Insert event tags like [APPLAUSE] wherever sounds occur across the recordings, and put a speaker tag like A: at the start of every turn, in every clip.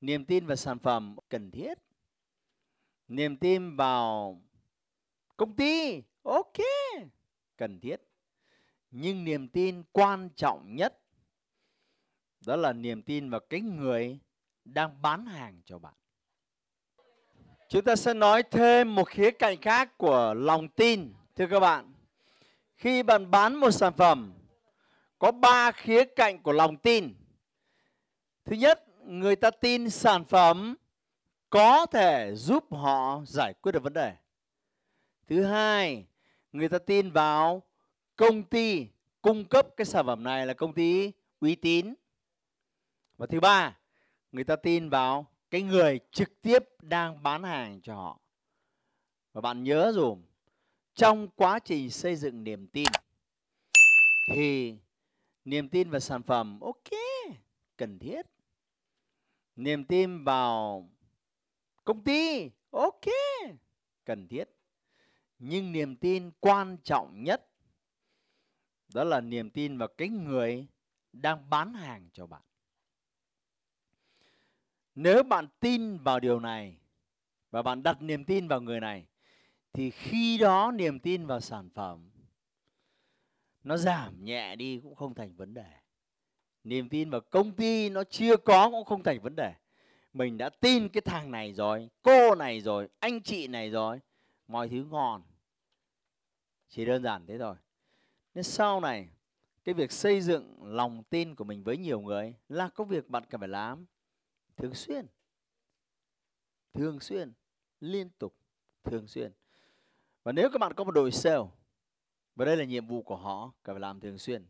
A: niềm tin vào sản phẩm cần thiết. Niềm tin vào công ty, ok, cần thiết. Nhưng niềm tin quan trọng nhất, đó là niềm tin vào cái người đang bán hàng cho bạn. Chúng ta sẽ nói thêm một khía cạnh khác của lòng tin, thưa các bạn. Khi bạn bán một sản phẩm, có ba khía cạnh của lòng tin. Thứ nhất người ta tin sản phẩm có thể giúp họ giải quyết được vấn đề. Thứ hai, người ta tin vào công ty cung cấp cái sản phẩm này là công ty uy tín. Và thứ ba, người ta tin vào cái người trực tiếp đang bán hàng cho họ. Và bạn nhớ dùm, trong quá trình xây dựng niềm tin thì niềm tin và sản phẩm ok, cần thiết niềm tin vào công ty. Ok, cần thiết. Nhưng niềm tin quan trọng nhất, đó là niềm tin vào cái người đang bán hàng cho bạn. Nếu bạn tin vào điều này và bạn đặt niềm tin vào người này, thì khi đó niềm tin vào sản phẩm nó giảm nhẹ đi cũng không thành vấn đề niềm tin vào công ty nó chưa có cũng không thành vấn đề. Mình đã tin cái thằng này rồi, cô này rồi, anh chị này rồi, mọi thứ ngon. Chỉ đơn giản thế thôi. Nên sau này, cái việc xây dựng lòng tin của mình với nhiều người là công việc bạn cần phải làm thường xuyên. Thường xuyên, liên tục, thường xuyên. Và nếu các bạn có một đội sale, và đây là nhiệm vụ của họ, cần phải làm thường xuyên.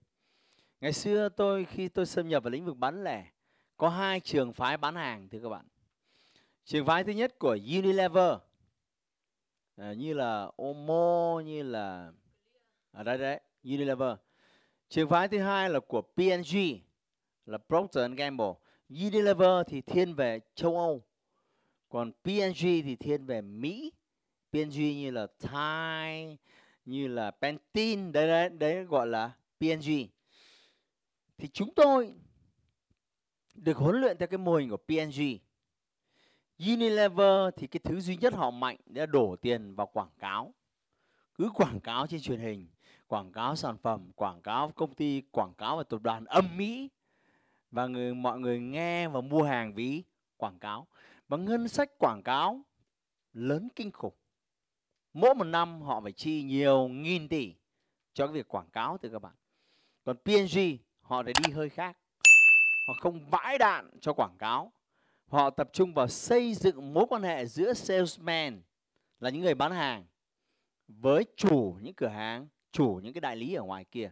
A: Ngày xưa tôi khi tôi xâm nhập vào lĩnh vực bán lẻ có hai trường phái bán hàng thưa các bạn. Trường phái thứ nhất của Unilever à, như là Omo như là ở à, đây đấy Unilever. Trường phái thứ hai là của P&G là Procter Gamble. Unilever thì thiên về châu Âu, còn P&G thì thiên về Mỹ. P&G như là Thai, như là Pantene, đấy đấy, đấy gọi là P&G thì chúng tôi được huấn luyện theo cái mô hình của P&G. Unilever thì cái thứ duy nhất họ mạnh là đổ tiền vào quảng cáo. Cứ quảng cáo trên truyền hình, quảng cáo sản phẩm, quảng cáo công ty, quảng cáo và tập đoàn âm mỹ và người mọi người nghe và mua hàng vì quảng cáo. Và ngân sách quảng cáo lớn kinh khủng. Mỗi một năm họ phải chi nhiều nghìn tỷ cho cái việc quảng cáo từ các bạn. Còn P&G họ lại đi hơi khác. Họ không vãi đạn cho quảng cáo. Họ tập trung vào xây dựng mối quan hệ giữa salesman là những người bán hàng với chủ những cửa hàng, chủ những cái đại lý ở ngoài kia.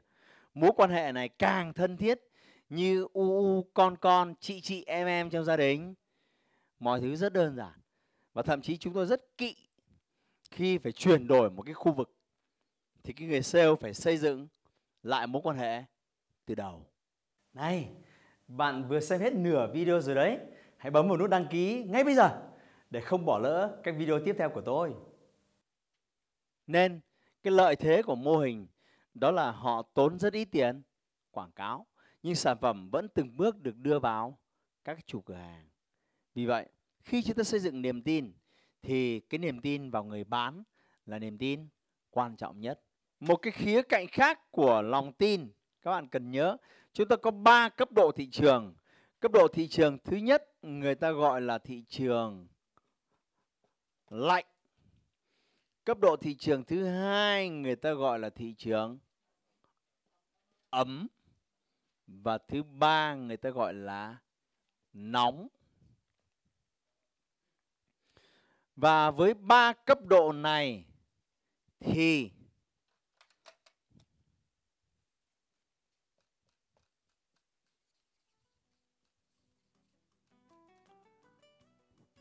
A: Mối quan hệ này càng thân thiết như u u, con con, chị chị, em em trong gia đình. Mọi thứ rất đơn giản. Và thậm chí chúng tôi rất kỵ khi phải chuyển đổi một cái khu vực thì cái người sale phải xây dựng lại mối quan hệ từ đầu. Này, bạn vừa xem hết nửa video rồi đấy. Hãy bấm vào nút đăng ký ngay bây giờ để không bỏ lỡ các video tiếp theo của tôi. Nên cái lợi thế của mô hình đó là họ tốn rất ít tiền quảng cáo nhưng sản phẩm vẫn từng bước được đưa vào các chủ cửa hàng. Vì vậy, khi chúng ta xây dựng niềm tin thì cái niềm tin vào người bán là niềm tin quan trọng nhất. Một cái khía cạnh khác của lòng tin các bạn cần nhớ, chúng ta có ba cấp độ thị trường. Cấp độ thị trường thứ nhất, người ta gọi là thị trường lạnh. Cấp độ thị trường thứ hai, người ta gọi là thị trường ấm. Và thứ ba, người ta gọi là nóng. Và với ba cấp độ này thì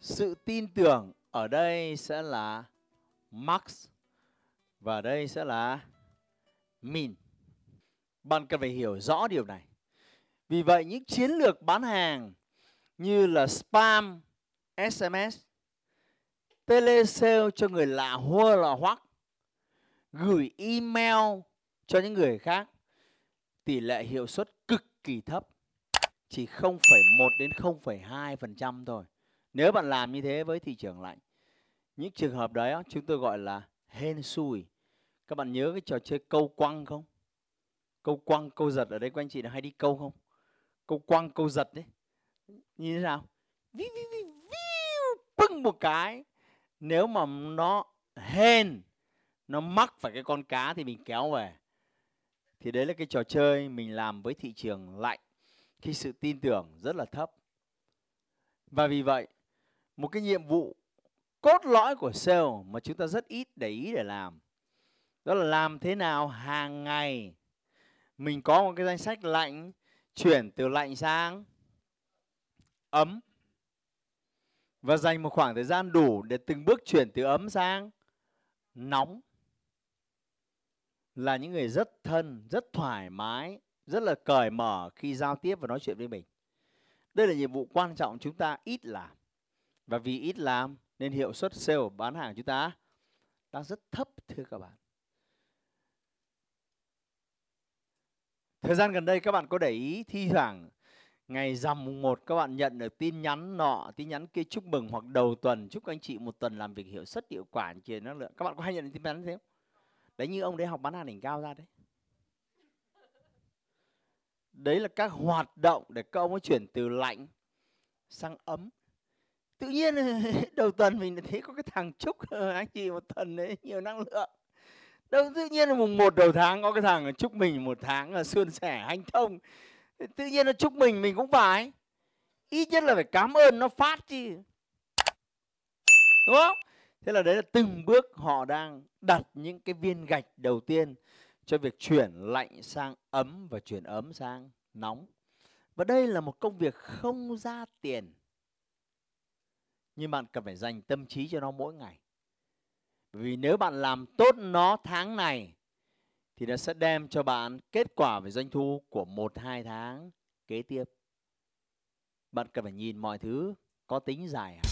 A: sự tin tưởng ở đây sẽ là max và đây sẽ là min. Bạn cần phải hiểu rõ điều này. Vì vậy những chiến lược bán hàng như là spam, SMS, telesale cho người lạ hua là hoắc, gửi email cho những người khác, tỷ lệ hiệu suất cực kỳ thấp, chỉ 0,1 đến 0,2% thôi. Nếu bạn làm như thế với thị trường lạnh, những trường hợp đấy chúng tôi gọi là hên xui. Các bạn nhớ cái trò chơi câu quăng không? Câu quăng, câu giật ở đây các anh chị đã hay đi câu không? Câu quăng, câu giật đấy. Như thế nào? Vi, vi, vi, vi, bưng một cái. Nếu mà nó hên, nó mắc phải cái con cá thì mình kéo về. Thì đấy là cái trò chơi mình làm với thị trường lạnh khi sự tin tưởng rất là thấp. Và vì vậy, một cái nhiệm vụ cốt lõi của sale mà chúng ta rất ít để ý để làm. Đó là làm thế nào hàng ngày mình có một cái danh sách lạnh chuyển từ lạnh sang ấm và dành một khoảng thời gian đủ để từng bước chuyển từ ấm sang nóng là những người rất thân, rất thoải mái, rất là cởi mở khi giao tiếp và nói chuyện với mình. Đây là nhiệm vụ quan trọng chúng ta ít làm và vì ít làm nên hiệu suất sale bán hàng chúng ta đang rất thấp thưa các bạn. Thời gian gần đây các bạn có để ý thi thoảng ngày rằm mùng 1 các bạn nhận được tin nhắn nọ, tin nhắn kia chúc mừng hoặc đầu tuần chúc anh chị một tuần làm việc hiệu suất hiệu quả truyền năng lượng. Các bạn có hay nhận được tin nhắn thế không? Đấy như ông đấy học bán hàng đỉnh cao ra đấy. Đấy là các hoạt động để các ông ấy chuyển từ lạnh sang ấm tự nhiên [LAUGHS] đầu tuần mình thấy có cái thằng chúc ờ, anh chị một tuần đấy, nhiều năng lượng. Đâu, tự nhiên là mùng một đầu tháng có cái thằng chúc mình một tháng là suôn sẻ hanh thông. Tự nhiên nó chúc mình mình cũng phải. Ít nhất là phải cảm ơn nó phát chứ. Đúng không? Thế là đấy là từng bước họ đang đặt những cái viên gạch đầu tiên cho việc chuyển lạnh sang ấm và chuyển ấm sang nóng. Và đây là một công việc không ra tiền nhưng bạn cần phải dành tâm trí cho nó mỗi ngày. Vì nếu bạn làm tốt nó tháng này, thì nó sẽ đem cho bạn kết quả về doanh thu của một, hai tháng kế tiếp. Bạn cần phải nhìn mọi thứ có tính dài hạn.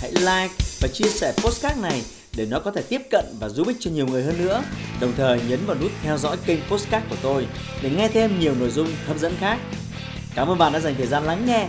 A: Hãy like và chia sẻ postcard này để nó có thể tiếp cận và giúp ích cho nhiều người hơn nữa. Đồng thời nhấn vào nút theo dõi kênh postcard của tôi để nghe thêm nhiều nội dung hấp dẫn khác. Cảm ơn bạn đã dành thời gian lắng nghe.